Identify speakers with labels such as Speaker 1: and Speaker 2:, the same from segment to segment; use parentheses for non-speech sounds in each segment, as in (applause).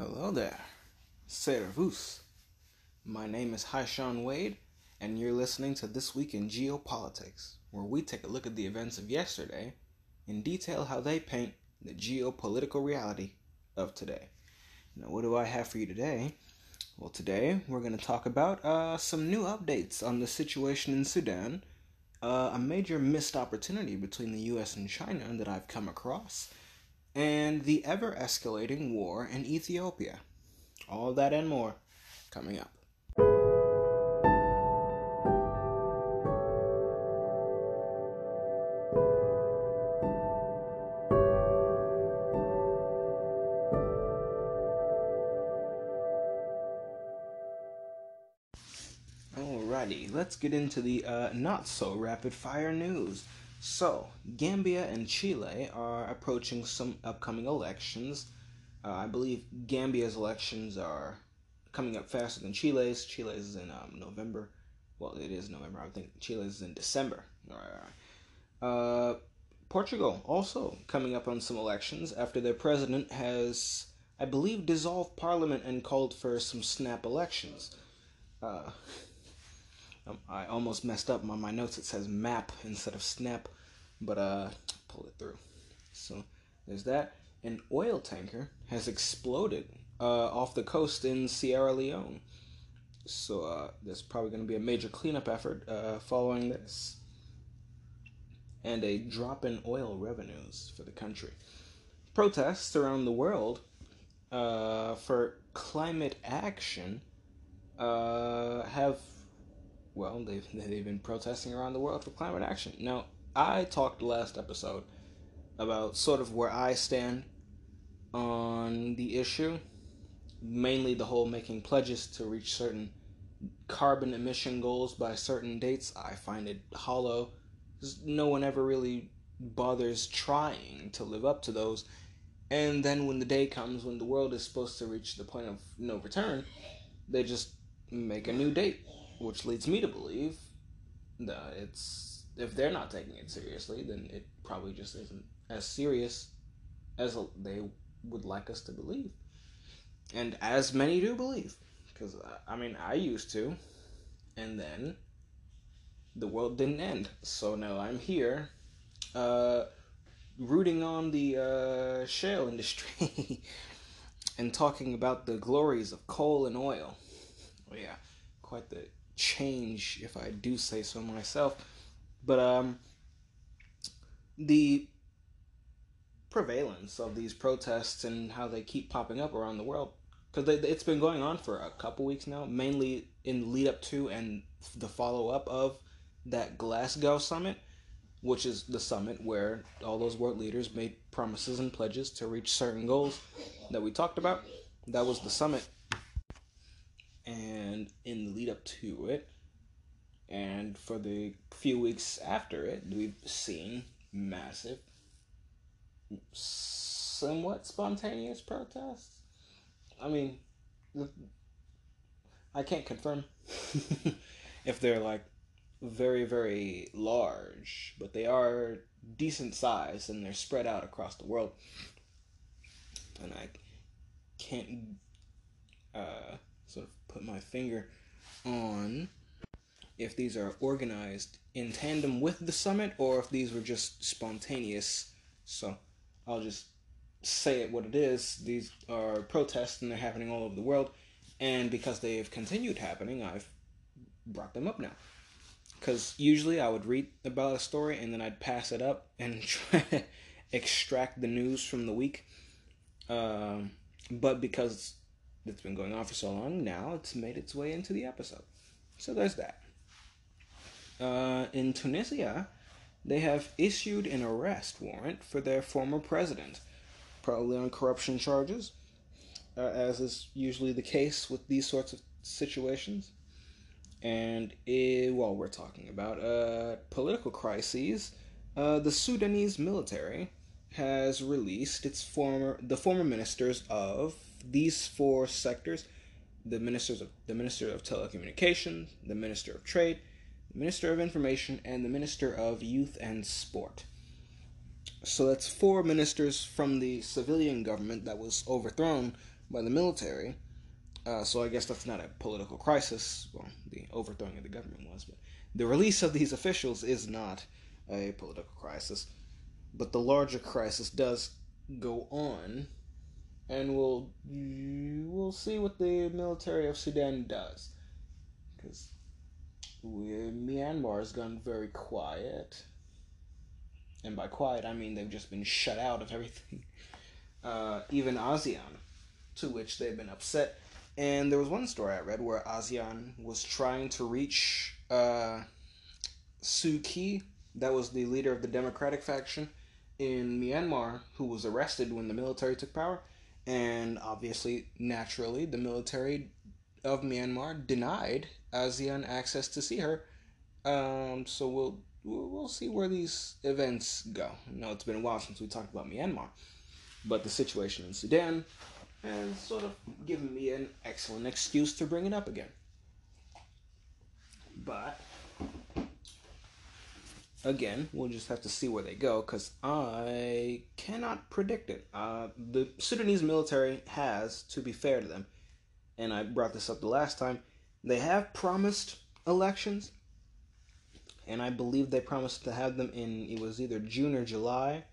Speaker 1: Hello there. Servus. My name is Haishan Wade, and you're listening to This Week in Geopolitics, where we take a look at the events of yesterday and detail how they paint the geopolitical reality of today. Now, what do I have for you today? Well, today we're going to talk about uh, some new updates on the situation in Sudan, uh, a major missed opportunity between the US and China that I've come across, and the ever escalating war in Ethiopia. All that and more coming up. Alrighty, let's get into the uh, not so rapid fire news. So, Gambia and Chile are approaching some upcoming elections. Uh, I believe Gambia's elections are coming up faster than Chile's. Chile's is in um, November. Well, it is November. I think Chile's is in December. All right, all right. Uh, Portugal also coming up on some elections after their president has, I believe, dissolved parliament and called for some snap elections. Uh, um, I almost messed up on my notes. It says map instead of snap, but uh, pull it through. So there's that. An oil tanker has exploded uh, off the coast in Sierra Leone. So uh, there's probably going to be a major cleanup effort uh, following this, and a drop in oil revenues for the country. Protests around the world uh, for climate action uh, have well, they've (laughs) they've been protesting around the world for climate action. Now, I talked last episode about sort of where I stand on the issue, mainly the whole making pledges to reach certain carbon emission goals by certain dates. I find it hollow. No one ever really bothers trying to live up to those. And then when the day comes when the world is supposed to reach the point of no return, they just make a new date which leads me to believe that it's if they're not taking it seriously, then it probably just isn't as serious as they would like us to believe, and as many do believe, because I mean I used to, and then the world didn't end, so now I'm here, uh, rooting on the uh, shale industry. (laughs) and talking about the glories of coal and oil. Oh yeah, quite the change if I do say so myself. But um, the prevalence of these protests and how they keep popping up around the world because it's been going on for a couple weeks now, mainly in lead up to and the follow up of that Glasgow summit, which is the summit where all those world leaders made promises and pledges to reach certain goals that we talked about. That was the summit and in the lead up to it, and for the few weeks after it, we've seen massive, somewhat spontaneous protests. I mean, I can't confirm (laughs) if they're like very, very large, but they are decent size and they're spread out across the world. And I can't uh, sort of put my finger on if these are organized in tandem with the summit or if these were just spontaneous. So I'll just say it what it is. These are protests and they're happening all over the world. And because they have continued happening, I've brought them up now. Because usually I would read about a story and then I'd pass it up and (laughs) try to extract the news from the week. Um, but because that's been going on for so long, now it's made its way into the episode. So there's that. Uh, in Tunisia, they have issued an arrest warrant for their former president, probably on corruption charges, uh, as is usually the case with these sorts of situations. And while we're talking about uh, political crises, uh, the Sudanese military has released its former the former ministers of these four sectors the ministers of the minister of telecommunications the minister of trade the minister of information and the minister of youth and sport so that's four ministers from the civilian government that was overthrown by the military. Uh, so I guess that's not a political crisis. Well, the overthrowing of the government was, but the release of these officials is not a political crisis. But the larger crisis does go on, and we'll we'll see what the military of Sudan does, because Myanmar has gone very quiet, and by quiet I mean they've just been shut out of everything. (laughs) Uh, even ASEAN, to which they've been upset. And there was one story I read where ASEAN was trying to reach uh, Suu Kyi, that was the leader of the Democratic faction in Myanmar, who was arrested when the military took power. And obviously, naturally, the military of Myanmar denied ASEAN access to see her. Um, so we'll we'll see where these events go. I know it's been a while since we talked about Myanmar, but the situation in Sudan has sort of given me an excellent excuse to bring it up again. But again, we'll just have to see where they go because I cannot predict it. Uh, the Sudanese military has, to be fair to them, and I brought this up the last time, they have promised elections, and I believe they promised to have them in it was either June or July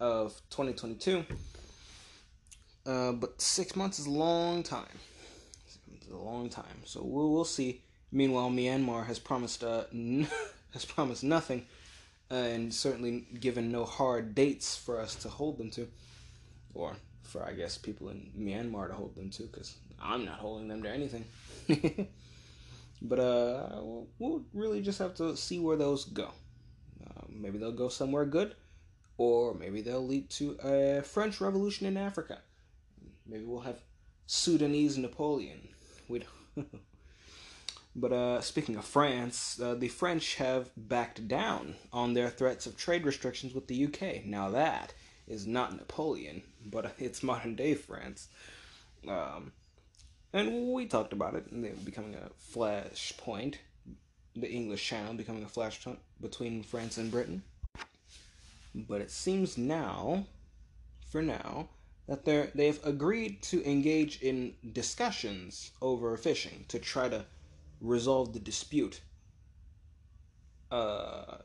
Speaker 1: of 2022. Uh, but six months is a long time. It's a long time, so we'll we'll see. Meanwhile, Myanmar has promised uh, (laughs) has promised nothing, uh, and certainly given no hard dates for us to hold them to, or for I guess people in Myanmar to hold them to, because I'm not holding them to anything. (laughs) but uh, we'll, we'll, really just have to see where those go. Uh, maybe they'll go somewhere good, or maybe they'll lead to a French Revolution in Africa. Maybe we'll have Sudanese Napoleon. We (laughs) But uh, speaking of France, uh, the French have backed down on their threats of trade restrictions with the UK. Now that is not Napoleon, but (laughs) it's modern day France. Um, and we talked about it, becoming a flashpoint, the English Channel becoming a flashpoint between France and Britain. But it seems now, for now, that they they've agreed to engage in discussions over fishing to try to resolve the dispute. Uh,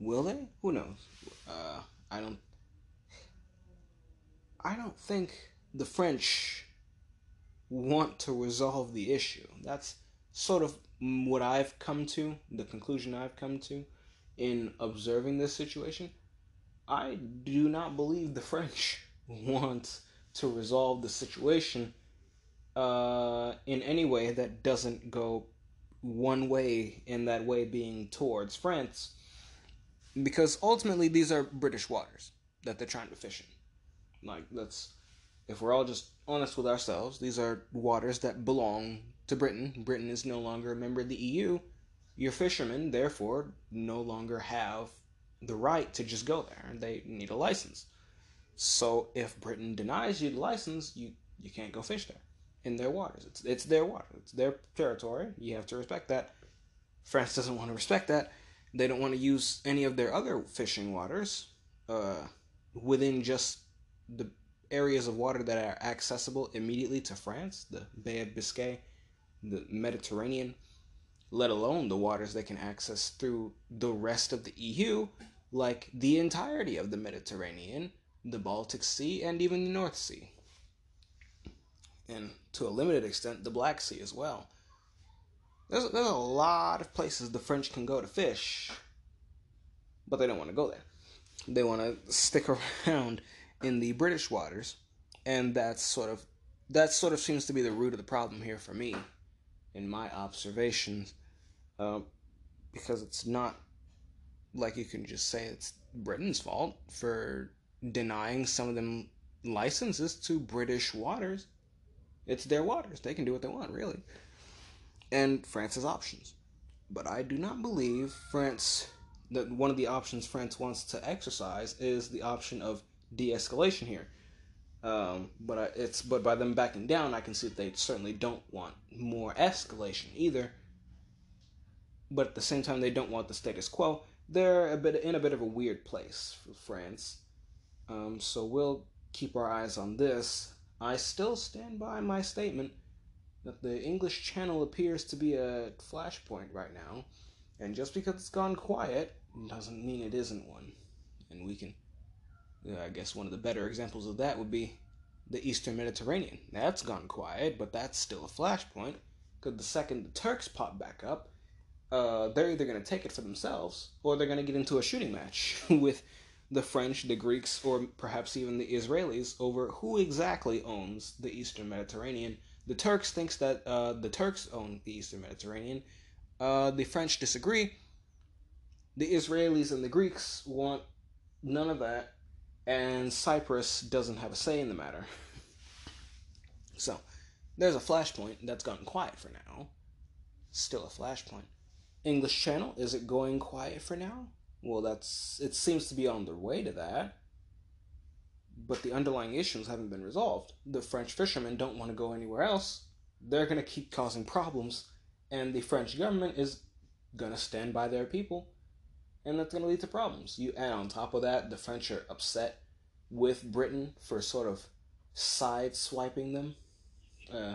Speaker 1: will they? Who knows? Uh, I don't. I don't think the French want to resolve the issue. That's sort of what I've come to, the conclusion I've come to in observing this situation. I do not believe the French (laughs) want to resolve the situation uh, in any way that doesn't go one way, in that way being towards France, because ultimately these are British waters that they're trying to fish in. Like, that's if we're all just honest with ourselves, these are waters that belong to Britain. Britain is no longer a member of the EU. Your fishermen, therefore, no longer have the right to just go there. They need a license. So if Britain denies you the license, you, you can't go fish there in their waters. It's it's their water. It's their territory. You have to respect that. France doesn't want to respect that. They don't want to use any of their other fishing waters uh, within just the areas of water that are accessible immediately to France, the Bay of Biscay, the Mediterranean, let alone the waters they can access through the rest of the EU, like the entirety of the Mediterranean, the Baltic Sea, and even the North Sea and to a limited extent, the Black Sea as well. There's, there's a lot of places the French can go to fish, but they don't want to go there. They want to stick (laughs) around in the British waters, and that's sort of that sort of seems to be the root of the problem here for me, in my observations, uh, because it's not like you can just say it's Britain's fault for denying some of them licenses to British waters. It's their waters. They can do what they want, really. And France has options. But I do not believe France that one of the options France wants to exercise is the option of de-escalation here. Um, but I, it's but by them backing down, I can see that they certainly don't want more escalation either. But at the same time, they don't want the status quo. They're a bit in a bit of a weird place for France. Um, so we'll keep our eyes on this. I still stand by my statement that the English Channel appears to be a flashpoint right now, and just because it's gone quiet doesn't mean it isn't one. And we can, I guess, one of the better examples of that would be the Eastern Mediterranean. That's gone quiet, but that's still a flashpoint. Because the second the Turks pop back up, uh, they're either going to take it for themselves or they're going to get into a shooting match (laughs) with the French, the Greeks, or perhaps even the Israelis over who exactly owns the Eastern Mediterranean. The Turks thinks that uh, the Turks own the Eastern Mediterranean. Uh, the French disagree. The Israelis and the Greeks want none of that, and Cyprus doesn't have a say in the matter. (laughs) so, there's a flashpoint that's gotten quiet for now. Still a flashpoint. English Channel, is it going quiet for now? Well, that's it seems to be on their way to that. But the underlying issues haven't been resolved. The French fishermen don't want to go anywhere else. They're going to keep causing problems, and the French government is going to stand by their people, and that's going to lead to problems. You add on top of that, the French are upset with Britain for sort of side swiping them uh,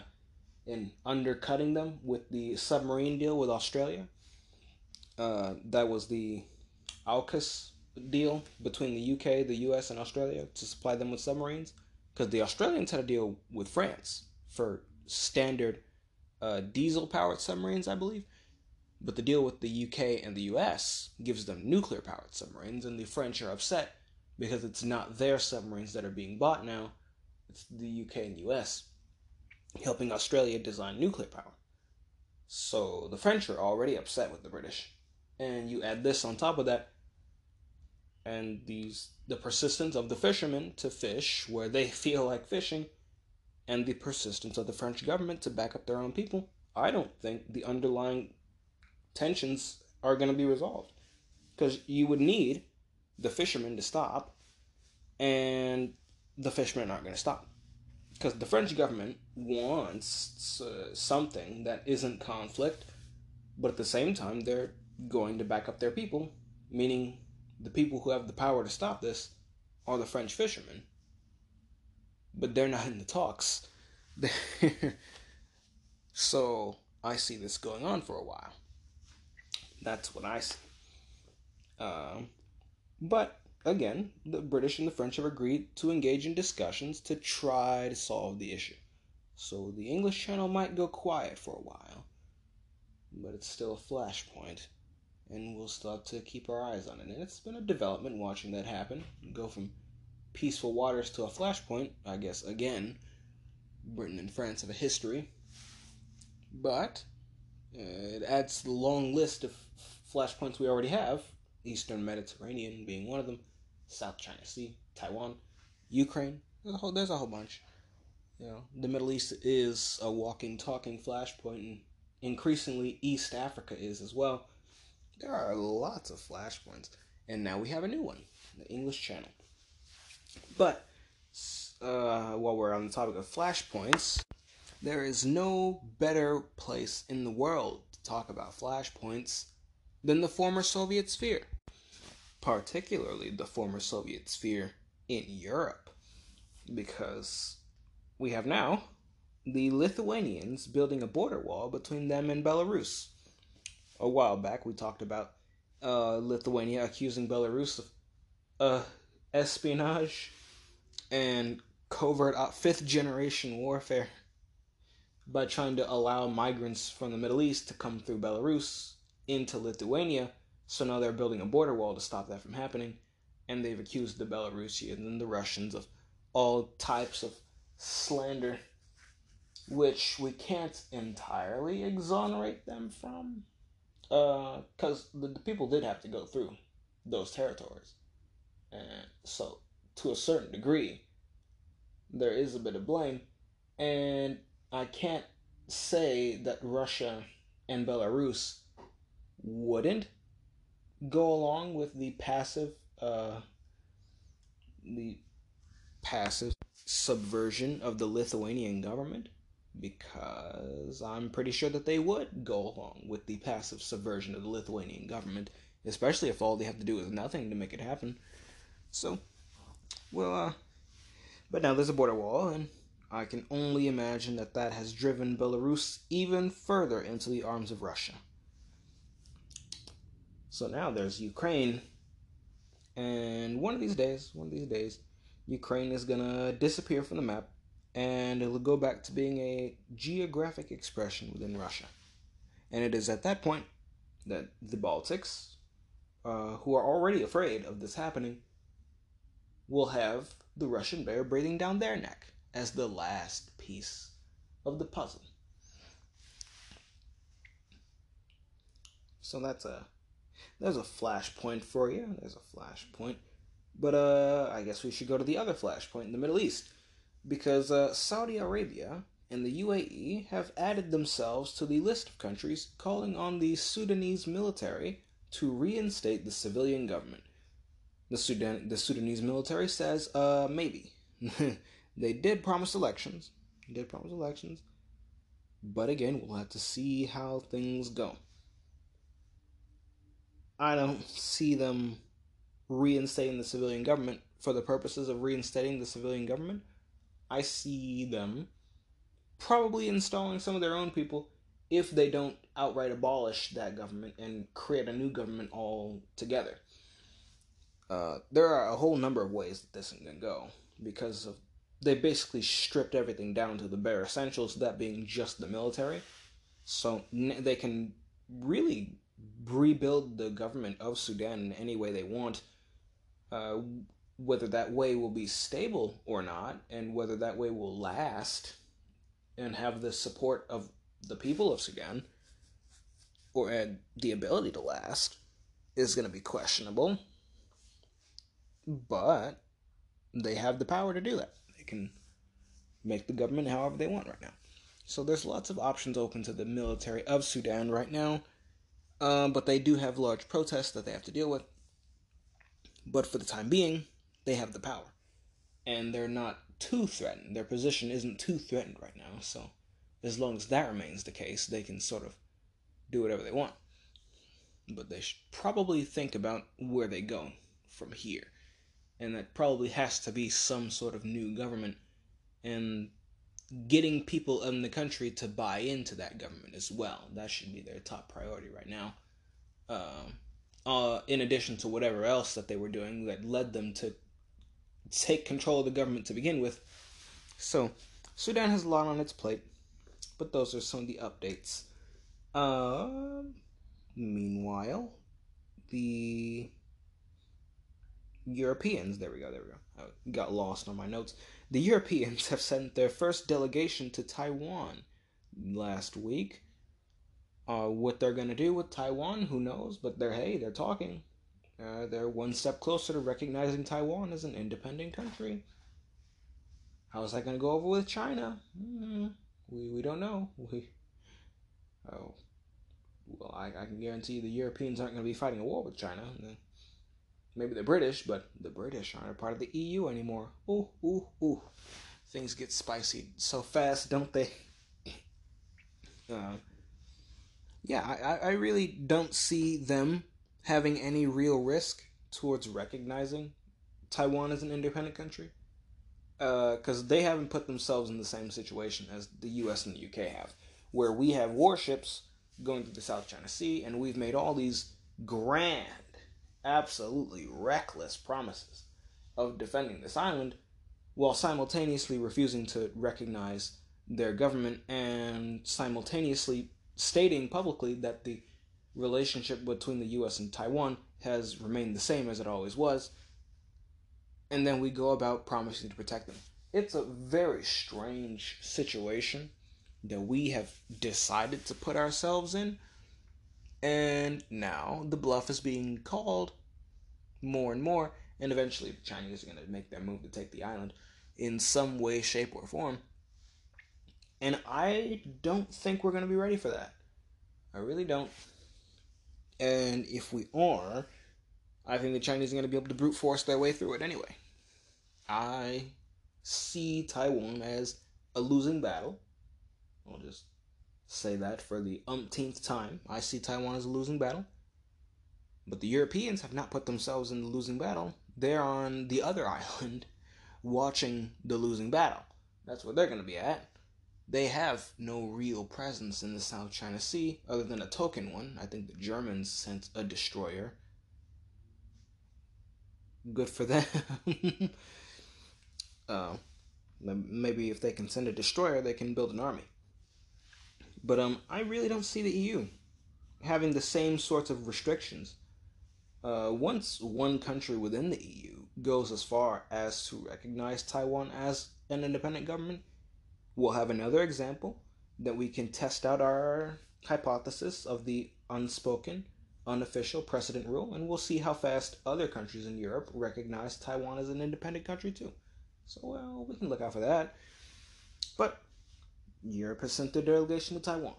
Speaker 1: and undercutting them with the submarine deal with Australia. Uh, that was the AUKUS deal between the UK, the US, and Australia to supply them with submarines. Because the Australians had a deal with France for standard uh, diesel powered submarines, I believe. But the deal with the UK and the US gives them nuclear powered submarines, and the French are upset because it's not their submarines that are being bought now, it's the UK and US helping Australia design nuclear power. So the French are already upset with the British. And you add this on top of that, and these the persistence of the fishermen to fish where they (laughs) feel like fishing, and the persistence of the French government to back up their own people. I don't think the underlying tensions are going to be resolved because you would need the fishermen to stop, and the fishermen aren't going to stop because the French government wants uh, something that isn't conflict, but at the same time they're going to back up their people, meaning the people who have the power to stop this are the French fishermen. But they're not in the talks. (laughs) so I see this going on for a while. That's what I see. Um, but again, the British and the French have agreed to engage in discussions to try to solve the issue. So the English Channel might go quiet for a while, but it's still a flashpoint and we'll have to keep our eyes on it. And it's been a development watching that happen. Go from peaceful waters to a flashpoint, I guess, again. Britain and France have a history. But uh, it adds to the long list of flashpoints we already have, Eastern Mediterranean being one of them, South China Sea, Taiwan, Ukraine. There's a whole, there's a whole bunch. You know, the Middle East is a walking, talking flashpoint, and increasingly East Africa is as well. There are lots of flashpoints, and now we have a new one, the English Channel. But uh, while we're on the topic of flashpoints, there is no better place in the world to talk about flashpoints than the former Soviet sphere, particularly the former Soviet sphere in Europe, because we have now the Lithuanians building a border wall between them and Belarus a while back we talked about uh, Lithuania accusing Belarus of uh, espionage and covert uh, fifth generation warfare by trying to allow migrants from the Middle East to come through Belarus into Lithuania. So now they're building a border wall to stop that from happening. And they've accused the Belarusians and the Russians of all types of slander, which we can't entirely exonerate them from because uh, the, the people did have to go through those territories, and so to a certain degree, there is a bit of blame, and I can't say that Russia and Belarus wouldn't go along with the passive, uh, the passive subversion of the Lithuanian government because I'm pretty sure that they would go along with the passive subversion of the Lithuanian government, especially if all they have to do is nothing to make it happen. So, well, uh, But now there's a border wall, and I can only imagine that that has driven Belarus even further into the arms of Russia. So now there's Ukraine, and one of these days, one of these days, Ukraine is gonna disappear from the map, and it'll go back to being a geographic expression within Russia. And it is at that point that the Baltics, uh, who are already afraid of this happening, will have the Russian bear breathing down their neck as the last piece of the puzzle. So that's a there's a flashpoint for you. There's a flashpoint. But uh I guess we should go to the other flashpoint in the Middle East because uh, Saudi Arabia and the UAE have added themselves to the list of countries calling on the Sudanese military to reinstate the civilian government. The Sudan the Sudanese military says uh maybe. (laughs) They did promise elections. They did promise elections. But again, we'll have to see how things go. I don't see them reinstating the civilian government for the purposes of reinstating the civilian government. I see them probably installing some of their own people if they don't outright abolish that government and create a new government altogether. Uh, there are a whole number of ways that this can go because of they basically stripped everything down to the bare essentials, that being just the military. So they can really rebuild the government of Sudan in any way they want. Uh, whether that way will be stable or not, and whether that way will last and have the support of the people of Sudan or and the ability to last is going to be questionable. But they have the power to do that. They can make the government however they want right now. So there's lots of options open to the military of Sudan right now, um, but they do have large protests that they have to deal with. But for the time being, they have the power, and they're not too threatened. Their position isn't too threatened right now. So as long as that remains the case, they can sort of do whatever they want. But they should probably think about where they go from here and that probably has to be some sort of new government and getting people in the country to buy into that government as well that should be their top priority right now uh, uh, in addition to whatever else that they were doing that led them to take control of the government to begin with so sudan has a lot on its plate but those are some of the updates uh, meanwhile the Europeans, there we go, there we go. I got lost on my notes. The Europeans (laughs) have sent their first delegation to Taiwan last week. Uh, what they're going to do with Taiwan, who knows? But they're, hey, they're talking. Uh, they're one step closer to recognizing Taiwan as an independent country. How's that going to go over with China? Mm, we, we don't know. We, oh, well, I, I can guarantee the Europeans aren't going to be fighting a war with China maybe the British, but the British aren't a part of the EU anymore. Ooh, ooh, ooh. Things get spicy so fast, don't they? (laughs) Uh, yeah, I, I really don't see them having any real risk towards recognizing Taiwan as an independent country. Because uh, they haven't put themselves in the same situation as the US and the UK have, where we have warships going through the South China Sea, and we've made all these grand absolutely reckless promises of defending this island while simultaneously refusing to recognize their government and simultaneously stating publicly that the relationship between the US and Taiwan has remained the same as it always was. And then we go about promising to protect them. It's a very strange situation that we have decided to put ourselves in and now the bluff is being called more and more, and eventually the Chinese are going to make their move to take the island in some way, shape, or form. And I don't think we're going to be ready for that. I really don't. And if we are, I think the Chinese are going to be able to brute force their way through it anyway. I see Taiwan as a losing battle. I'll just say that for the umpteenth time. I see Taiwan as a losing battle. But the Europeans have not put themselves in the losing battle. They're on the other (laughs) island watching the losing battle. That's where they're going to be at. They have no real presence in the South China Sea other than a token one. I think the Germans sent a destroyer. Good for them. (laughs) uh, maybe if they can send a destroyer, they can build an army. But um, I really don't see the EU having the same sorts of restrictions. Uh, once one country within the EU goes as far as to recognize Taiwan as an independent government, we'll have another example that we can test out our hypothesis of the unspoken, unofficial precedent rule, and we'll see how fast other countries in Europe recognize Taiwan as an independent country too. So, well, we can look out for that. But Europe has sent their delegation to Taiwan.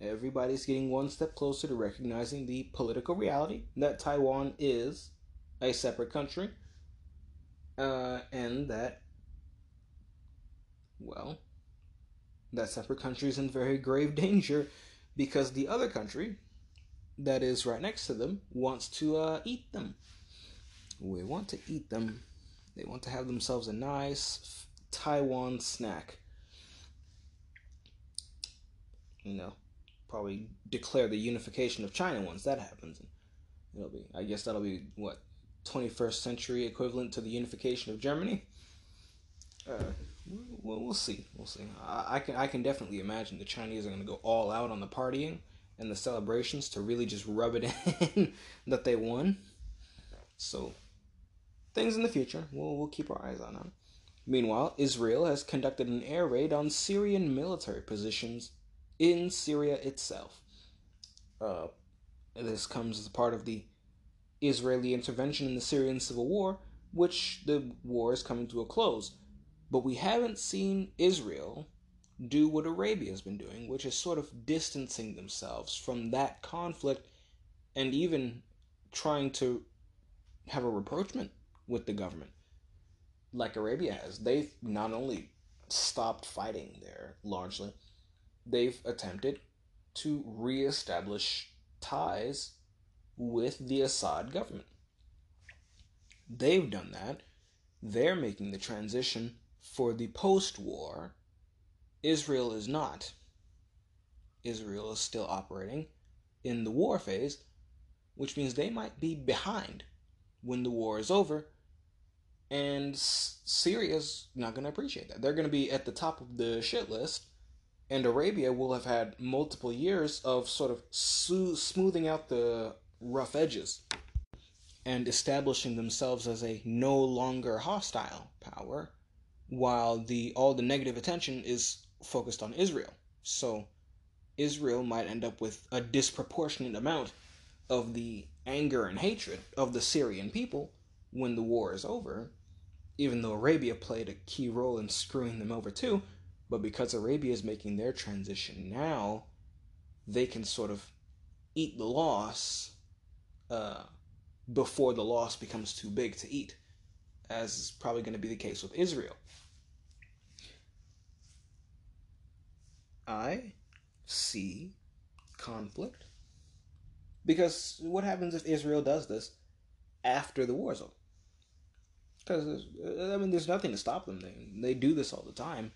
Speaker 1: Everybody's getting one step closer to recognizing the political reality that Taiwan is a separate country, uh, and that, well, that separate country is in very grave (laughs) danger because the other country that is right next to them wants to uh, eat them. We want to eat them. They want to have themselves a nice Taiwan snack. You know, probably declare the unification of China once that happens. It'll be, I guess that'll be what 21st century equivalent to the unification of Germany. Uh, we'll, we'll see. We'll see. I, I, can I can definitely imagine the Chinese are going to go all out on the partying and the celebrations to really just rub it (laughs) in that they won. So things in the future, we'll we'll keep our eyes on them. Meanwhile, Israel has conducted an air raid on Syrian military positions in Syria itself. Uh, this comes as part of the Israeli intervention in the Syrian civil war, which the war is coming to a close. But we haven't seen Israel do what Arabia's been doing, which is sort of distancing themselves from that conflict and even trying to have a rapprochement with the government, like Arabia has. They've not only stopped fighting there largely, they've attempted to reestablish ties with the Assad government. They've done that. They're making the transition for the post war. Israel is not. Israel is still operating in the war phase, which means they might be behind when the war is over. And Syria's not going to appreciate that. They're going to be at the top of the shit list and Arabia will have had multiple years of sort of so- smoothing out the rough edges and establishing themselves as a no longer hostile power while the all the negative attention is focused on Israel. So Israel might end up with a disproportionate amount of the anger and hatred of the Syrian people when the war is over, even though Arabia played a key role in screwing them over too, but because Arabia is making their transition now, they can sort of eat the loss uh, before the loss becomes too big to eat, as is probably going to be the case with Israel. I see conflict because what happens if Israel does this after the war over? Because I mean, there's nothing to stop them. They they do this all the time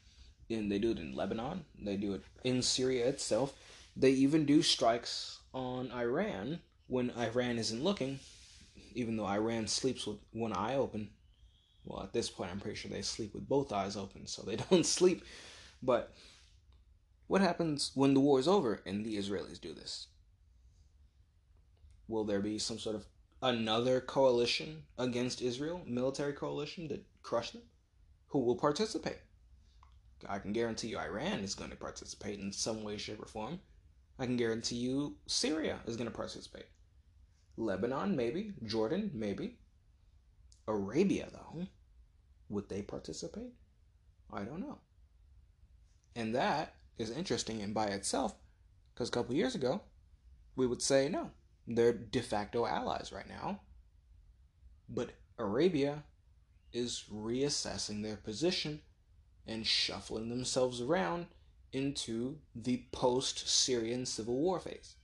Speaker 1: and they do it in Lebanon. They do it in Syria itself. They even do strikes on Iran when Iran isn't looking, even though Iran sleeps with one eye open. Well, at this point, I'm pretty sure they sleep with both eyes open, so they (laughs) don't sleep. But what happens when the war is over and the Israelis do this? Will there be some sort of another coalition against Israel, military coalition to crush them? Who will participate? I can guarantee you Iran is going to participate in some way, shape, or form. I can guarantee you Syria is going to participate. Lebanon, maybe. Jordan, maybe. Arabia, though, would they participate? I don't know. And that is interesting and by itself, because a couple years ago, we would say no. They're de facto allies right now. But Arabia is reassessing their position and shuffling themselves around into the post Syrian civil war phase.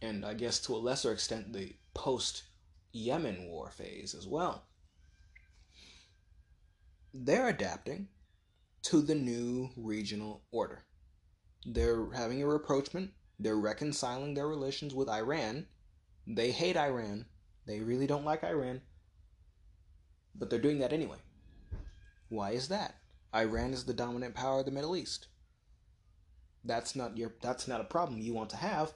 Speaker 1: And I guess to a lesser extent, the post Yemen war phase as well. they're adapting to the new regional order. They're having a rapprochement. They're reconciling their relations with Iran. They hate Iran. They really don't like Iran. But they're doing that anyway. Why is that? Iran is the dominant power of the Middle East. That's not your that's not a problem you want to have.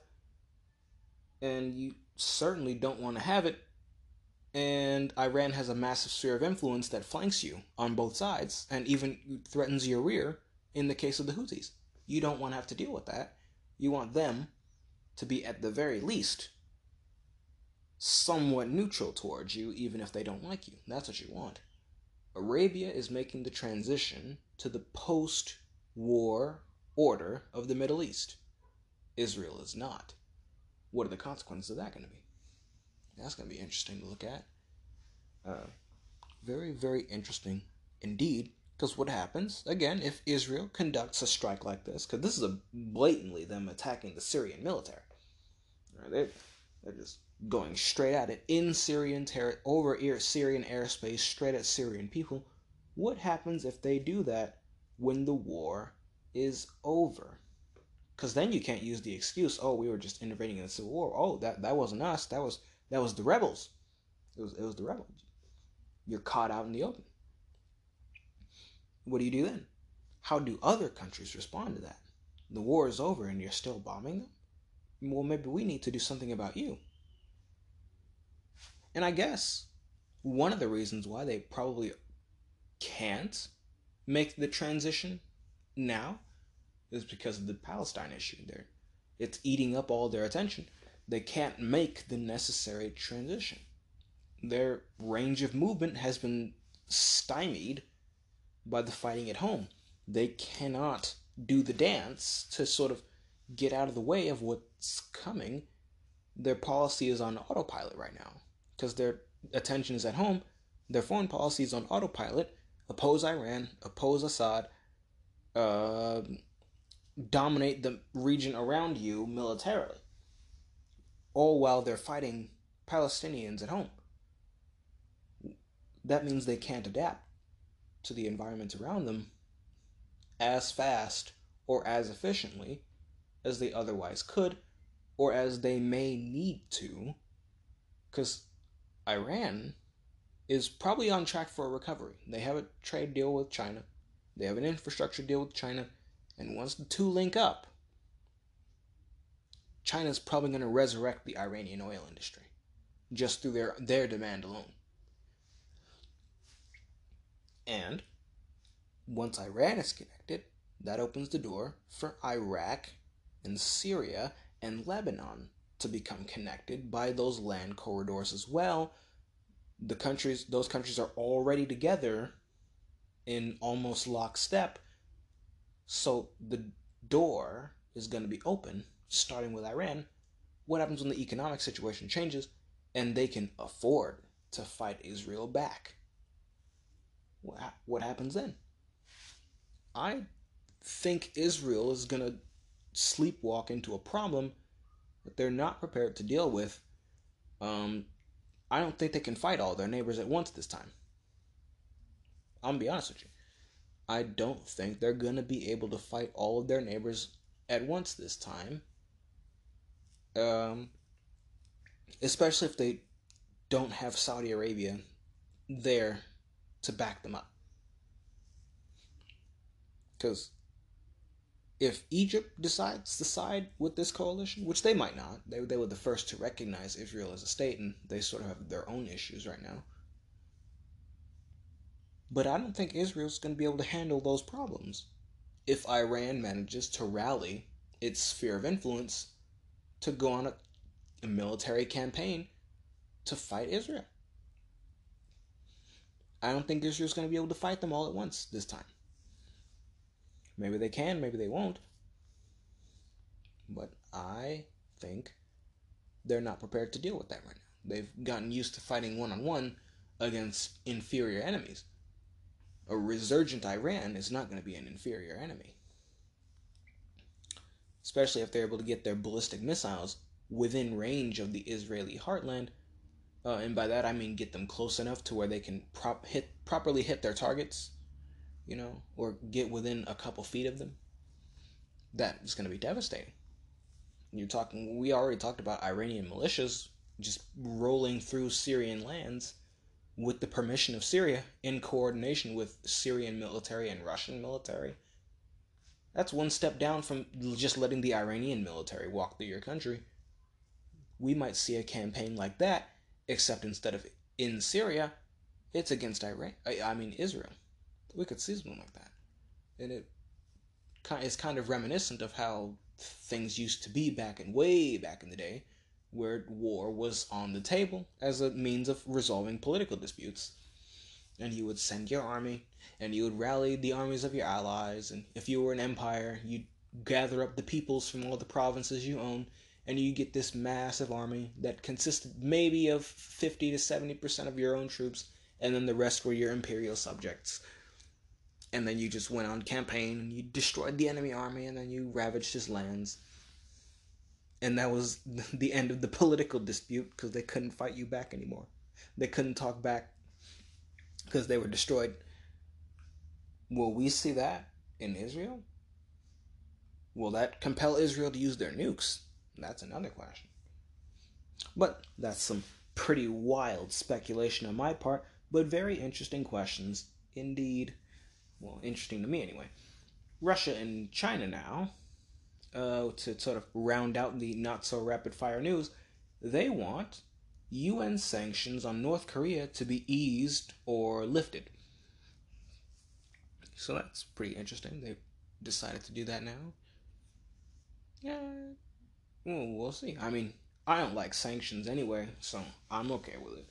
Speaker 1: And you certainly don't want to have it and Iran has a massive sphere of influence that flanks you on both sides and even threatens your rear in the case of the Houthis. You don't want to have to deal with that. You want them to be, at the very least, somewhat neutral towards you, even if they don't like you. That's what you want. Arabia is making the transition to the post war order of the Middle East. Israel is not. What are the consequences of that going to be? That's going to be interesting to look at. Uh, very, very interesting indeed. Because what happens, again, if Israel conducts a strike like this, because this is a blatantly them attacking the Syrian military. Right, they're, they're just going straight at it in Syrian ter- over Syrian airspace, straight at Syrian people. What happens if they do that when the war is over? Because then you can't use the excuse, oh, we were just intervening in the civil war. Oh, that, that wasn't us. That was that was the rebels. It was it was the rebels. You're caught out in the open. What do you do then? How do other countries respond to that? The war is over and you're still bombing them? Well, maybe we need to do something about you. And I guess one of the reasons why they probably can't make the transition now is because of the Palestine issue. There, it's eating up all their attention they can't make the necessary transition. Their range of movement has been stymied by the fighting at home. They cannot do the dance to sort of get out of the way of what's coming. Their policy is on autopilot right now because their attention is at home. Their foreign policy is on autopilot. Oppose Iran, oppose Assad, uh, dominate the region around you militarily all while they're fighting Palestinians at home. That means they can't adapt to the environment around them as fast or as efficiently as they otherwise could or as they may need to because Iran is probably on track for a recovery. They have a trade deal with China, they have an infrastructure deal with China, and once the two link up, China's probably going to resurrect the Iranian oil industry just through their, their demand alone. And once Iran is connected, that opens the door for Iraq and Syria and Lebanon to become connected by those land corridors as well. The countries, those countries are already together in almost lockstep. So the door is going to be open starting with Iran, what happens when the economic situation changes and they can afford to fight Israel back? What happens then? I think Israel is going to sleepwalk into a problem that they're not prepared to deal with. Um, I don't think they can fight all their neighbors at once this time. I'm gonna be honest with you. I don't think they're gonna be able to fight all of their neighbors at once this time um, especially if they don't have Saudi Arabia there to back them up. Because if Egypt decides to side with this coalition, which they might not, they, they were the first to recognize Israel as a state, and they sort of have their own issues right now. But I don't think Israel's going to be able to handle those problems if Iran manages to rally its sphere of influence to go on a, a military campaign to fight Israel. I don't think Israel's going to be able to fight them all at once this time. Maybe they can, maybe they won't. But I think they're not prepared to deal with that right now. They've gotten used to fighting one on one against inferior enemies. A resurgent Iran is not going to be an inferior enemy especially if they're able to get their ballistic missiles within range of the Israeli heartland. Uh, and by that I mean get them close enough to where they can prop hit properly hit their targets you know, or get within a couple feet of them, that is going to be devastating. You're talking, we already talked about Iranian militias just rolling through Syrian lands with the permission of Syria in coordination with Syrian military and Russian military. That's one step down from just letting the Iranian military walk through your country. We might see a campaign like that, except instead of in Syria, it's against Iran. I mean Israel. We could see something like that, and it is kind of reminiscent of how things used to be back in way back in the day, where war was on the table as a means of resolving political disputes. And you would send your army, and you would rally the armies of your allies, and if you were an empire, you'd gather up the peoples from all the provinces you own, and you get this massive army that consisted maybe of 50 to 70% of your own troops, and then the rest were your imperial subjects. And then you just went on campaign, and you destroyed the enemy army, and then you ravaged his lands and that was (laughs) the end of the political dispute because they couldn't fight you back anymore. They couldn't talk back because they were destroyed. Will we see that in Israel? Will that compel Israel to use their nukes? That's another question. But that's some pretty wild speculation on my part, but very interesting questions indeed. Well, interesting to me anyway. Russia and China now uh, to sort of round out the not so rapid fire news, they want UN sanctions on North Korea to be eased or lifted. So that's pretty interesting. They decided to do that now. Yeah, well, we'll see. I mean, I don't like sanctions anyway, so I'm okay with it.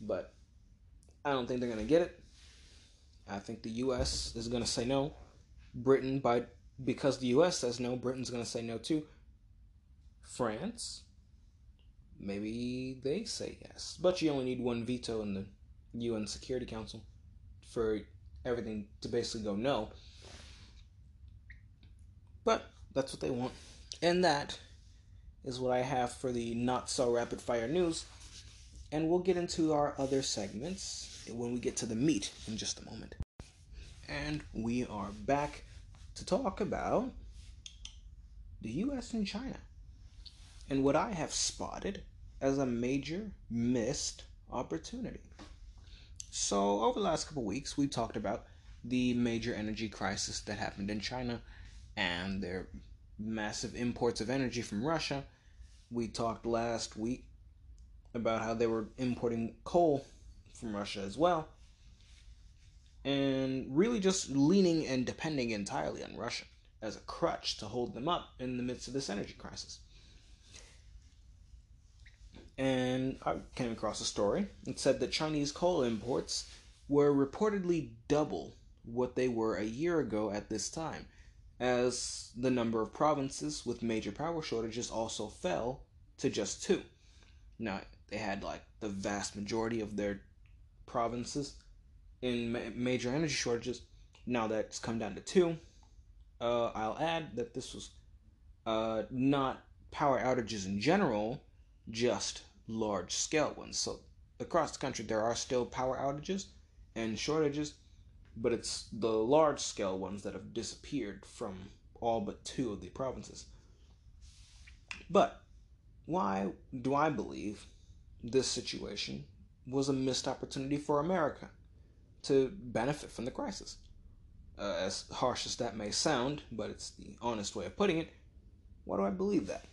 Speaker 1: But I don't think they're gonna get it. I think the U.S. is gonna say no. Britain, by because the US says no, Britain's going to say no too. France, maybe they say yes. But you only need one veto in the UN Security Council for everything to basically go no. But that's what they want. And that is what I have for the not so rapid fire news. And we'll get into our other segments when we get to the meat in just a moment. And we are back to talk about the US and China and what I have spotted as a major missed opportunity. So, over the last couple weeks, we talked about the major energy crisis that happened in China and their massive imports of energy from Russia. We talked last week about how they were importing coal from Russia as well and really just leaning and depending entirely on Russia as a crutch to hold them up in the midst of this energy crisis. And I came across a story that said that Chinese coal imports were reportedly double what they were a year ago at this time, as the number of provinces with major power shortages also fell to just two. Now, they had like the vast majority of their provinces in ma- major energy shortages. Now that's come down to two. Uh, I'll add that this was uh, not power outages in general, just large scale ones. So across the country, there are still power outages and shortages, but it's the large scale ones that have disappeared from all but two of the provinces. But why do I believe this situation was a missed opportunity for America? to benefit from the crisis. Uh, as harsh as that may sound, but it's the honest way of putting it, why do I believe that?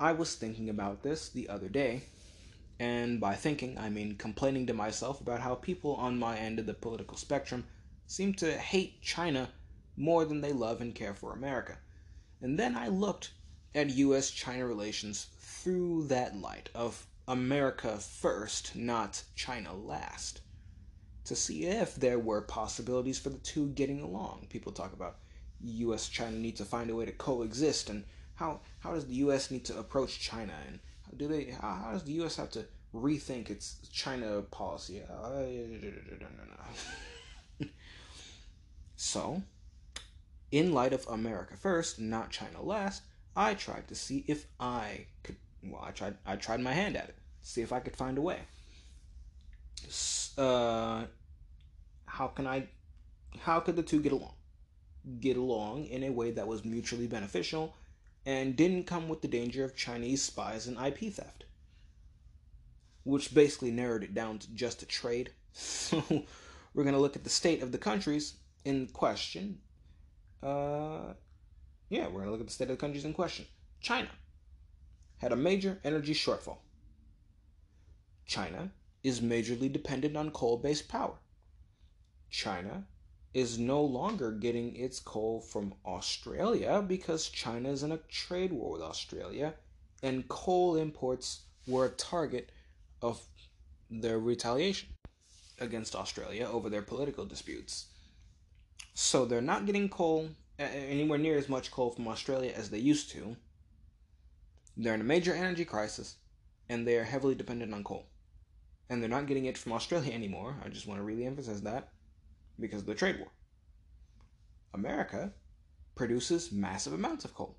Speaker 1: I was thinking about this the other day, and by thinking, I mean complaining to myself about how people on my end of the political spectrum seem to hate China more than they love and care for America. And then I looked at US China relations through that light of America first, not China last to see if there were possibilities for the two getting along. People talk about U.S. China need to find a way to coexist, and how how does the U.S. need to approach China, and do they how, how does the U.S. have to rethink its China policy? (laughs) so, in light of America first, not China last, I tried to see if I could. Well, I tried. I tried my hand at it. See if I could find a way. Uh, how can I how could the two get along? Get along in a way that was mutually beneficial and didn't come with the danger of Chinese spies and IP theft. Which basically narrowed it down to just a trade. (laughs) So we're going to look at the state of the countries in question. Uh, yeah, we're going to look at the state of the countries in question. China had a major energy shortfall. China is majorly dependent on coal based power. China is no longer getting its coal from Australia because China is in a trade war with Australia, and coal imports were a target of their retaliation against Australia over their political disputes. So they're not getting coal, anywhere near as much coal from Australia as they used to. They're in a major energy crisis, and they are heavily dependent on coal. And they're not getting it from Australia (laughs) anymore. I just want to really emphasize that because of the trade war. America produces massive amounts of coal.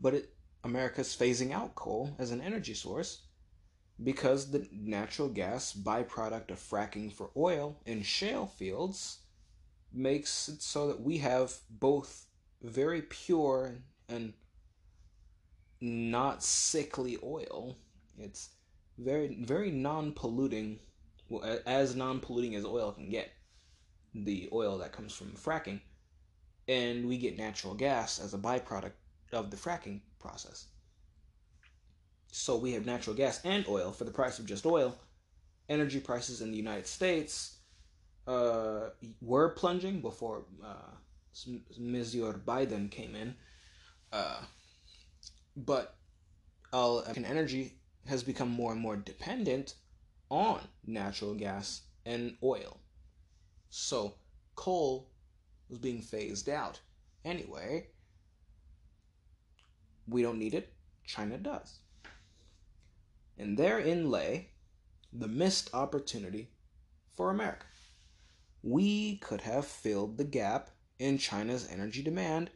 Speaker 1: But it, America's phasing out coal as an energy source because the natural gas byproduct of fracking for oil in shale fields makes it so that we have both very pure and not sickly oil. It's very very non-polluting, as non-polluting as oil can get. The oil that comes from fracking, and we get natural gas as a byproduct of the fracking process. So we have natural gas and oil for the price of just oil. Energy prices in the United States uh, were plunging before uh, Monsieur Biden came in. Uh, but American energy has become more and more dependent on natural gas and oil. So coal was being phased out. Anyway, we don't need it, China does. And therein lay the missed opportunity for America. We could have filled the gap in China's energy demand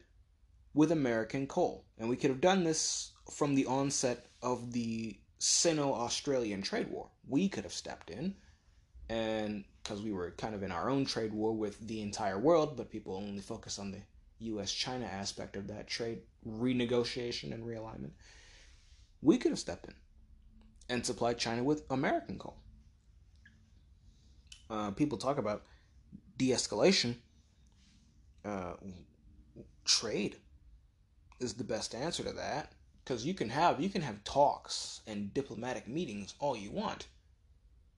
Speaker 1: with American coal. And we could have done this from the onset of the Sino Australian trade war. We could have stepped in, and because we were kind of in our own trade war with the entire world, but people only focus on the US China aspect of that trade renegotiation and realignment, we could have stepped in and supplied China with American coal. Uh, people talk about de escalation. Uh, trade is the best answer to that because you can have you can have talks and diplomatic meetings all you want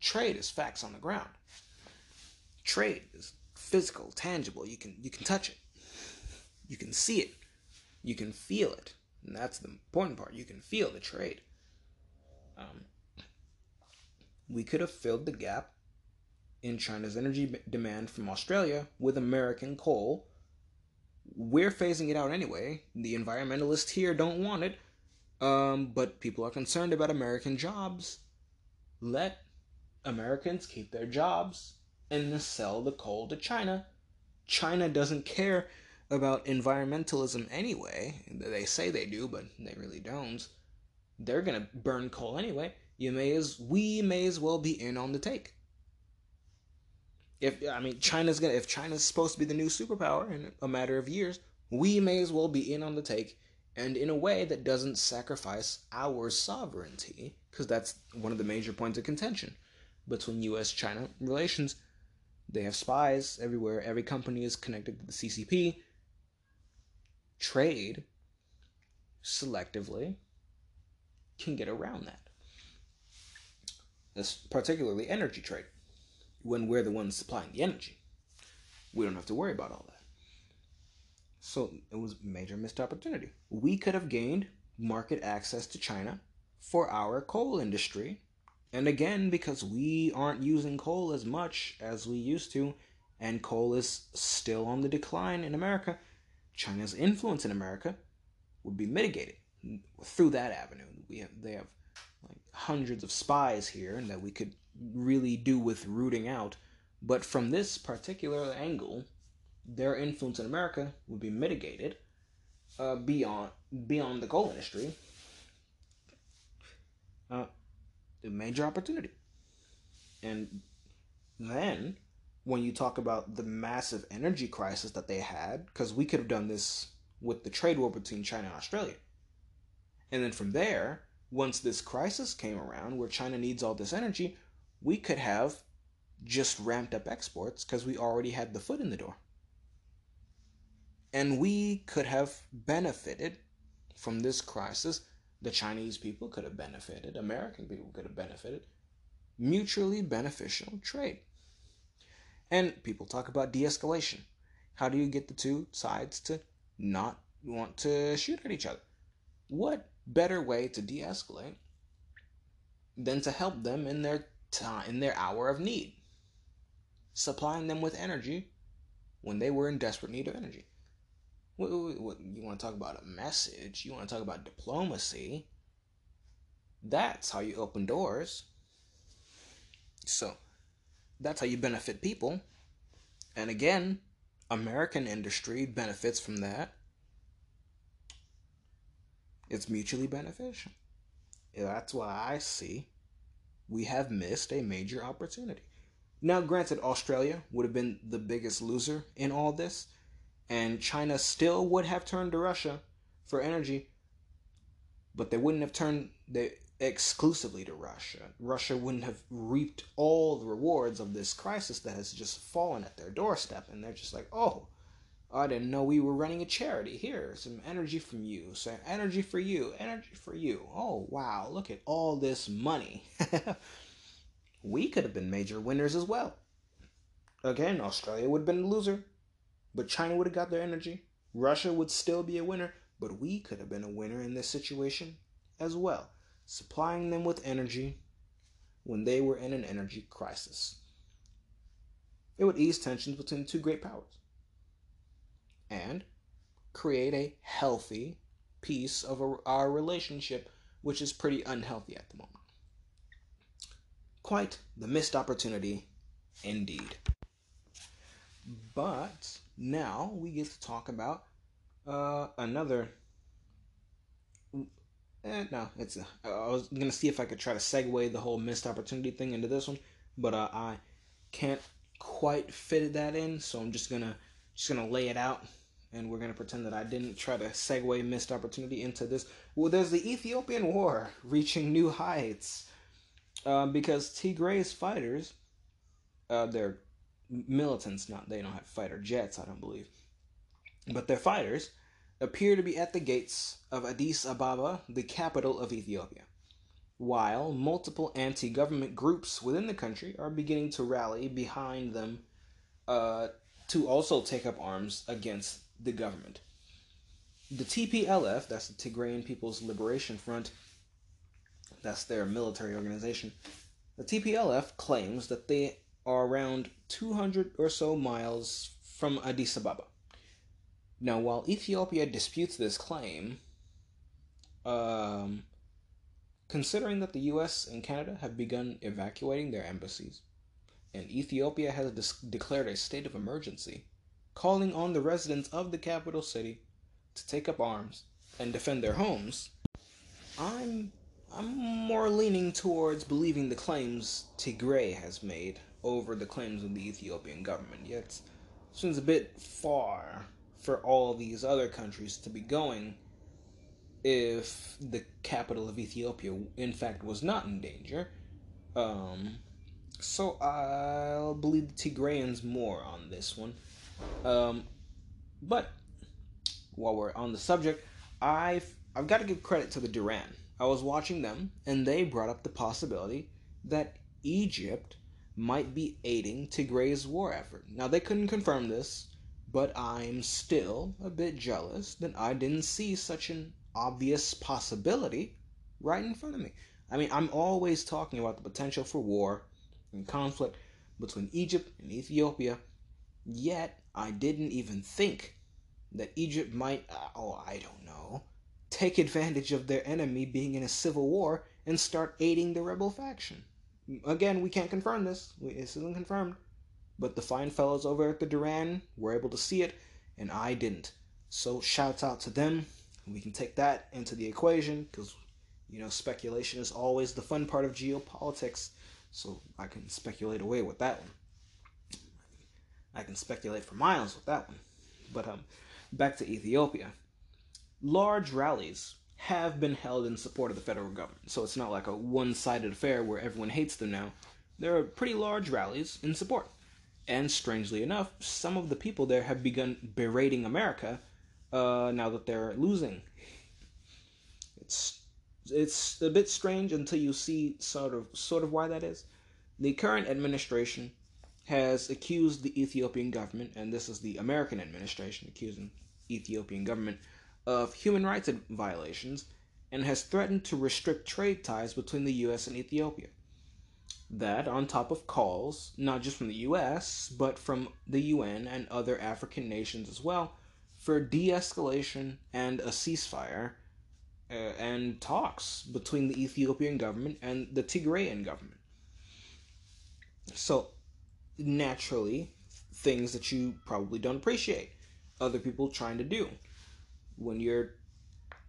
Speaker 1: trade is facts on the ground. Trade is physical tangible. You can you can touch it. You can see it. You can feel it. And that's the important part. You can feel the trade. Um, we could have filled the gap in china's energy demand from australia with american coal. We're phasing it out anyway. The environmentalists here don't want it, um, but people are concerned about American jobs. Let Americans keep their jobs and sell the coal to China. China doesn't care about environmentalism anyway. They say they do, but they really don't. They're gonna burn coal anyway. You may as we may as well be in on the take. If I mean China's gonna if China's supposed to be the new superpower in a matter of years, we may as well be in on the take and in a way that doesn't sacrifice our sovereignty, because that's one of the major points of contention between US China relations. They have spies everywhere, every company is connected to the CCP. Trade selectively can get around that. This particularly energy trade when we're the ones supplying the energy. We don't have to worry about all that. So it was a major missed opportunity. We could have gained market access to China for our coal industry. And again, because we aren't using coal as much as we used to, and coal is still on the decline in America, China's influence in America would be mitigated through that avenue. We have, they have like hundreds of spies here, and that we could really do with rooting out. But from this particular angle, their influence in America would be mitigated uh, beyond beyond the coal industry. Uh, a major opportunity, and then when you talk about the massive energy crisis that they had, because we could have done this with the trade war between China and Australia. And then from there, once this crisis came around where China needs all this energy, we could have just ramped up exports because we already had the foot in the door. And we could have benefited from this crisis. The Chinese people could have benefited, American people could have benefited. Mutually beneficial trade. And people talk about de escalation. How do you get the two sides to not want to shoot at each other? What better way to de escalate than to help them in their time, in their hour of need? Supplying them with energy when they were in desperate need of energy. What, what, what, you want to talk about a message? You want to talk about diplomacy? That's how you open doors. So, that's how you benefit people. And again, American industry benefits from that. It's mutually beneficial. That's why I see we have missed a major opportunity. Now, granted, Australia would have been the biggest loser in all this, and China still would have turned to Russia for energy, but they wouldn't have turned exclusively to Russia. Russia wouldn't have reaped all the rewards of this crisis that has just fallen at their doorstep, and they're just like, oh, I didn't know we were running a charity. Here, some energy from you, some energy for you, energy for you. Oh, wow, look at all this money. (laughs) we could have been major winners as well. Again, Australia would have been a loser, but China would have got their energy. Russia would still be a winner, but we could have been a winner in this situation as well supplying them with energy when they were in an energy crisis. It would ease tensions between two great powers and create a healthy piece of our relationship, which is pretty unhealthy at the moment. Quite the missed opportunity indeed. But now we get to talk about uh, another Eh, no, it's. Uh, I was gonna see if I could try to segue the whole missed opportunity thing into this one, but uh, I can't quite fit that in. So I'm just gonna just gonna lay it out, and we're gonna pretend that I didn't try to segue missed opportunity into this. Well, there's the Ethiopian war reaching new heights, uh, because Tigray's fighters, uh, they're militants, not they don't have fighter jets, I don't believe, but they're fighters appear to be at the gates of Addis Ababa, the capital of Ethiopia, while multiple anti government groups within the country are beginning to rally behind them uh, to also take up arms against the government. The TPLF, that's the Tigrayan People's Liberation Front, that's their military organization, the TPLF claims that they are around 200 or so miles from Addis Ababa. Now, while Ethiopia disputes this claim, um, considering that the US and Canada have begun evacuating their embassies, and Ethiopia has declared a state of emergency, calling on the residents of the capital city to take up arms and defend their homes, I'm I'm more leaning towards believing the claims Tigray has made over the claims of the Ethiopian government. Yet, seems a bit far for all these other countries to be going if the capital of Ethiopia, in fact, was not in danger. Um, so I'll believe the Tigrayans more on this one. Um, but while we're on the subject, I've I've got to give credit to the Duran. I was watching them, and they brought up the possibility that Egypt might be aiding Tigray's war effort. Now they couldn't confirm this, but I'm still a bit jealous that I didn't see such an obvious possibility right in front of me. I mean, I'm always talking about the potential for war and conflict between Egypt and Ethiopia, yet I didn't even think that Egypt might, uh, oh, I don't know, take advantage of their enemy being in a civil war and start aiding the rebel faction. Again, we can't confirm this. This isn't confirmed. But the fine fellows over at the Duran were able to see it, and I didn't. So shouts out to them. We can take that into the equation because, you know, speculation is always the fun part of geopolitics. So I can speculate away with that one. I can speculate for miles with that one. But um, back to Ethiopia. Large rallies have been held in support of the federal government, so it's not like a one-sided affair where everyone hates them now. There are pretty large rallies in support. And strangely enough, some of the people there have begun berating America uh, now that they're losing. It's it's a bit strange until you see sort of sort of why that is. The current administration has accused the Ethiopian government, and this is the American administration accusing Ethiopian government of human rights violations, and has threatened to restrict trade ties between the U.S. and Ethiopia. That, on top of calls, not just from the US, but from the UN and other African nations as well, for de escalation and a ceasefire uh, and talks between the Ethiopian government and the Tigrayan government. So, naturally, things that you probably don't appreciate, other people trying to do. When you're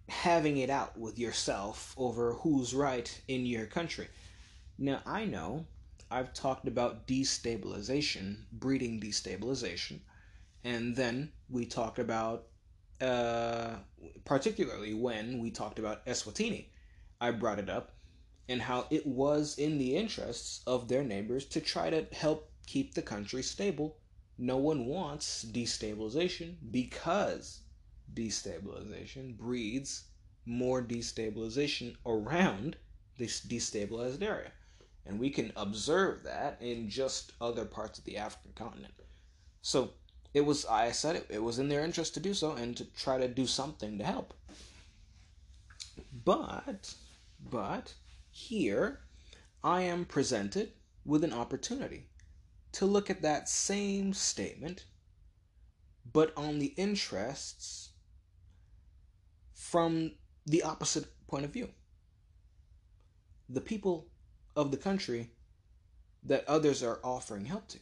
Speaker 1: having it out with yourself over who's right in your country. Now, I know I've talked about destabilization, breeding destabilization, and then we talked about, uh, particularly when we talked about Eswatini, I brought it up, and how it was in the interests of their neighbors to try to help keep the country stable. No one wants destabilization because destabilization breeds more destabilization around this destabilized area. And we can observe that in just other parts of the African continent. So it was, I said it, it was in their interest to do so and to try to do something to help. But, but, here I am presented with an opportunity to look at that same statement, but on the interests from the opposite point of view. The people of the country that others are offering help to.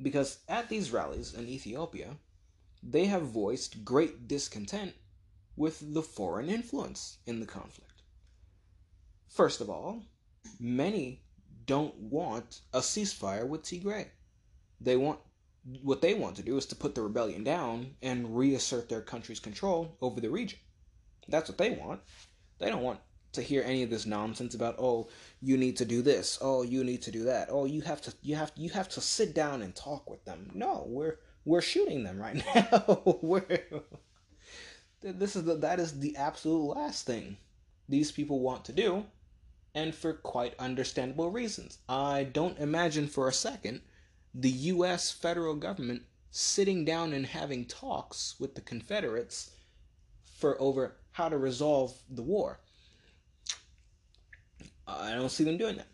Speaker 1: Because at these rallies in Ethiopia, they have voiced great discontent with the foreign influence in the conflict. First of all, many don't want a ceasefire with Tigray. They want what they want to do is to put the rebellion down and reassert their country's control over the region. That's what they want. They don't want to hear any of this nonsense about oh you need to do this oh you need to do that oh you have to you have you have to sit down and talk with them no we're we're shooting them right (laughs) now this is the that is the absolute last thing these people want to do and for quite understandable reasons i don't imagine for a second the US federal government sitting down and having talks with the confederates for over how to resolve the war I don't see them doing that.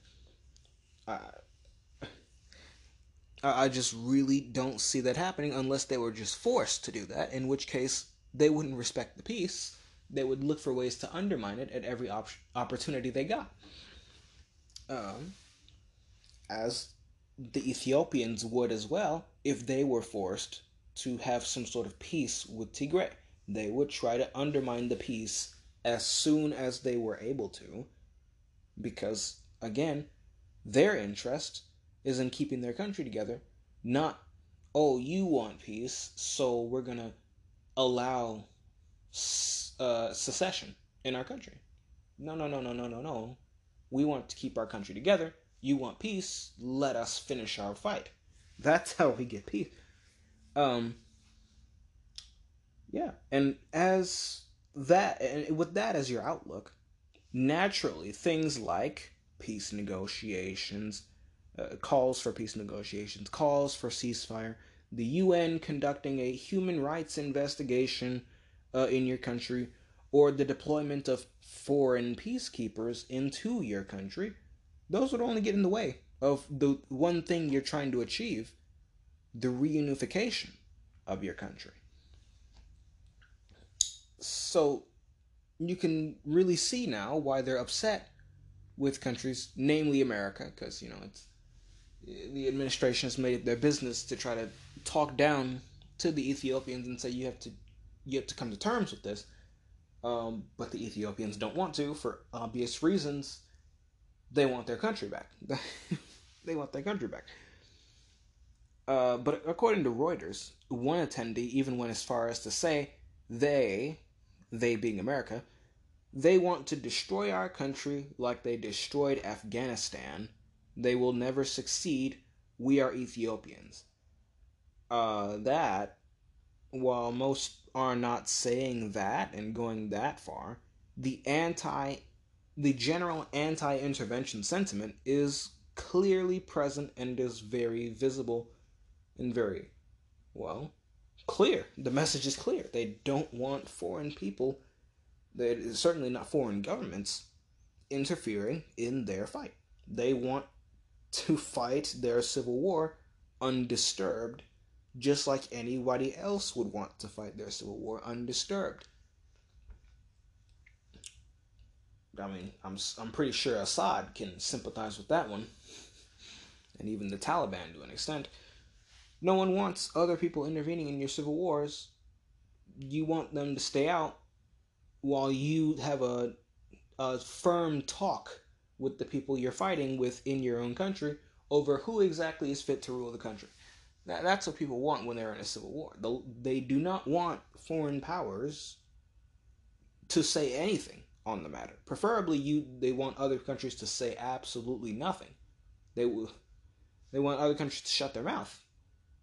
Speaker 1: I, I just really don't see that happening unless they were just forced to do that, in which case they wouldn't respect the peace. They would look for ways to undermine it at every op- opportunity they got. Um, as the Ethiopians would as well if they were forced to have some sort of peace with Tigray. They would try to undermine the peace as soon as they were able to because again, their interest is in keeping their country together, not oh you want peace, so we're gonna allow uh, secession in our country. No, no, no, no, no, no, no. We want to keep our country together. You want peace? Let us finish our fight. That's how we get peace. Um. Yeah, and as that, and with that as your outlook, naturally, things like peace negotiations, uh, calls for peace negotiations, calls for ceasefire, the UN conducting a human rights investigation uh, in your country, or the deployment of foreign peacekeepers into your country, those would only get in the way of the one thing you're trying to achieve the reunification of your country. So, you can really see now why they're upset with countries, namely America, because you know it's the administration has made it their business to try to talk down to the Ethiopians and say you have to you have to come to terms with this. Um, but the Ethiopians don't want to for obvious reasons. They want their country back. (laughs) they want their country back. Uh, but according to Reuters, one attendee even went as far as to say they, they being America, they want to destroy our country like they destroyed Afghanistan. They will never succeed. We are Ethiopians. Uh, that, while most are not saying that and going that far, the anti, the general anti-intervention sentiment is clearly present and is very visible and very, well, clear. The message is clear. They don't want foreign people, they certainly not foreign governments, interfering in their fight. They want to fight their civil war undisturbed, just like anybody else would want to fight their civil war undisturbed. I mean, I'm I'm pretty sure Assad can sympathize with that one, and even the Taliban to an extent. No one wants other people intervening in your civil wars. You want them to stay out while you have a, a firm talk with the people you're fighting with in your own country over who exactly is fit to rule the country. That, that's what people want when they're in a civil war. They do not want foreign powers to say anything on the matter. Preferably, you they want other countries to say absolutely nothing. They will. They want other countries to shut their mouth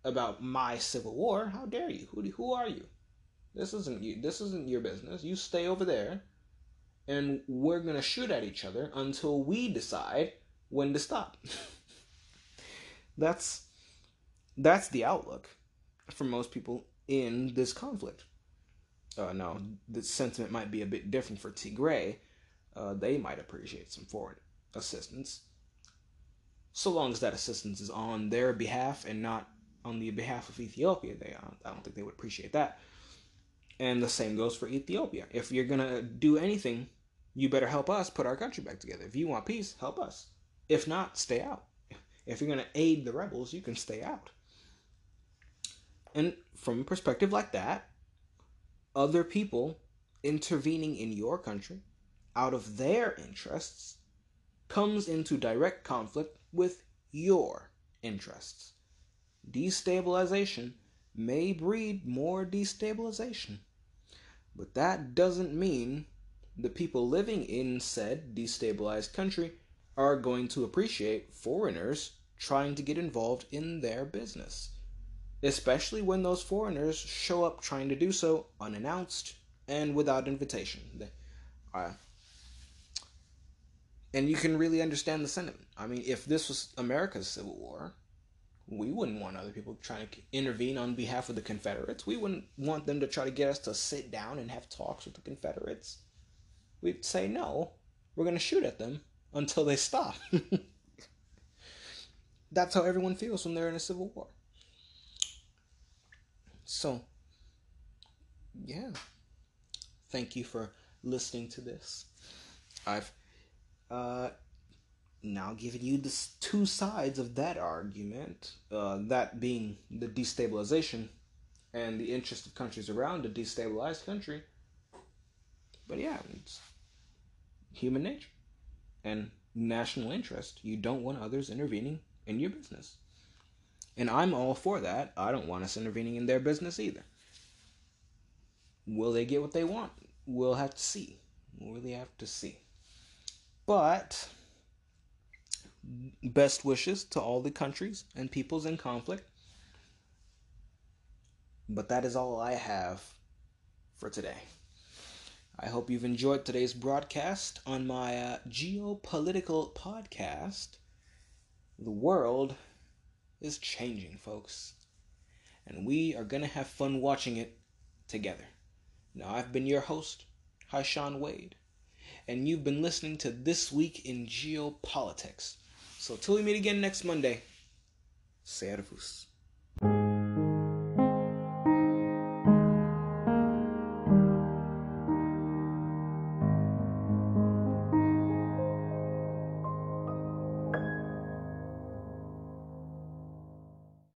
Speaker 1: about my civil war. How dare you? Who who are you? This isn't you. This isn't your business. You stay over there, and we're gonna shoot at each other until we decide when to stop. (laughs) that's that's the outlook for most people in this conflict. Uh, no, the sentiment might be a bit different for Tigray. Uh, they might appreciate some foreign assistance, so long as that assistance is on their behalf and not on the behalf of Ethiopia. They, uh, I don't think they would appreciate that. And the same goes for Ethiopia. If you're gonna do anything, you better help us put our country back together. If you want peace, help us. If not, stay out. If you're gonna aid the rebels, you can stay out. And from a perspective like that, other people intervening in your country out of their interests comes into direct conflict with your interests. Destabilization may breed more destabilization, but that doesn't mean the people living in said destabilized country are going to appreciate foreigners trying to get involved in their business, especially when those foreigners show up trying to do so unannounced and without invitation. Uh, and you can really understand the sentiment. I mean, if this was America's Civil War, we wouldn't want other people trying to intervene on behalf of the Confederates. We wouldn't want them to try to get us to sit down and have talks with the Confederates. We'd say no. We're going to shoot at them until they stop. (laughs) That's how everyone feels when they're in a civil war. So, yeah. Thank you for listening to this. I've uh, now given you the two sides of that argument, uh, that being the destabilization and the interest of countries around a destabilized country. But yeah, it's human nature and national interest. You don't want others intervening in your business. And I'm all for that. I don't want us intervening in their business either. Will they get what they want? We'll have to see. We'll really have to see. But best wishes to all the countries and peoples in conflict. But that is all I have for today. I hope you've enjoyed today's broadcast on my uh, geopolitical podcast. The world is changing, folks. And we are going to have fun watching it together. Now, I've been your host, Haishan Wade, and you've been listening to This Week in Geopolitics. So till we meet again next Monday, Servus.